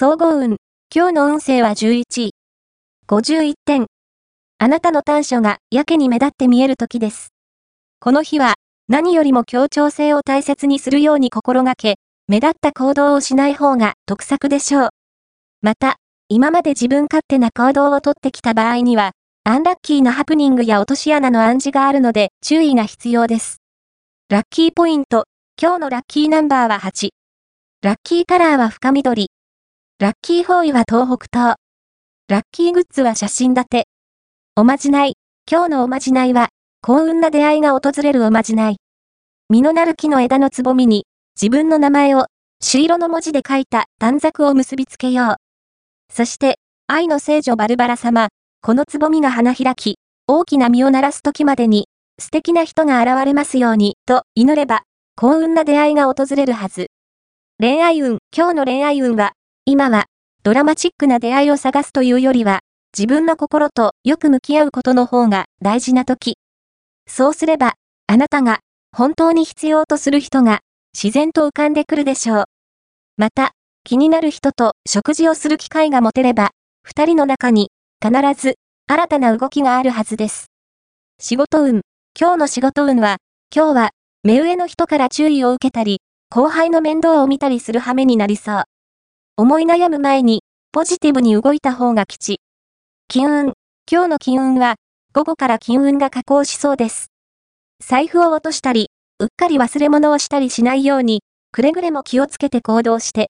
総合運。今日の運勢は11位。51点。あなたの短所がやけに目立って見える時です。この日は、何よりも協調性を大切にするように心がけ、目立った行動をしない方が得策でしょう。また、今まで自分勝手な行動をとってきた場合には、アンラッキーなハプニングや落とし穴の暗示があるので注意が必要です。ラッキーポイント。今日のラッキーナンバーは8。ラッキーカラーは深緑。ラッキーフォーイは東北東。ラッキーグッズは写真立て。おまじない。今日のおまじないは、幸運な出会いが訪れるおまじない。実のなる木の枝のつぼみに、自分の名前を、朱色の文字で書いた短冊を結びつけよう。そして、愛の聖女バルバラ様、このつぼみが花開き、大きな実を鳴らす時までに、素敵な人が現れますように、と祈れば、幸運な出会いが訪れるはず。恋愛運、今日の恋愛運は、今は、ドラマチックな出会いを探すというよりは、自分の心とよく向き合うことの方が大事な時。そうすれば、あなたが本当に必要とする人が自然と浮かんでくるでしょう。また、気になる人と食事をする機会が持てれば、二人の中に必ず新たな動きがあるはずです。仕事運、今日の仕事運は、今日は目上の人から注意を受けたり、後輩の面倒を見たりする羽目になりそう。思い悩む前に、ポジティブに動いた方が吉。金運。今日の金運は、午後から金運が下降しそうです。財布を落としたり、うっかり忘れ物をしたりしないように、くれぐれも気をつけて行動して、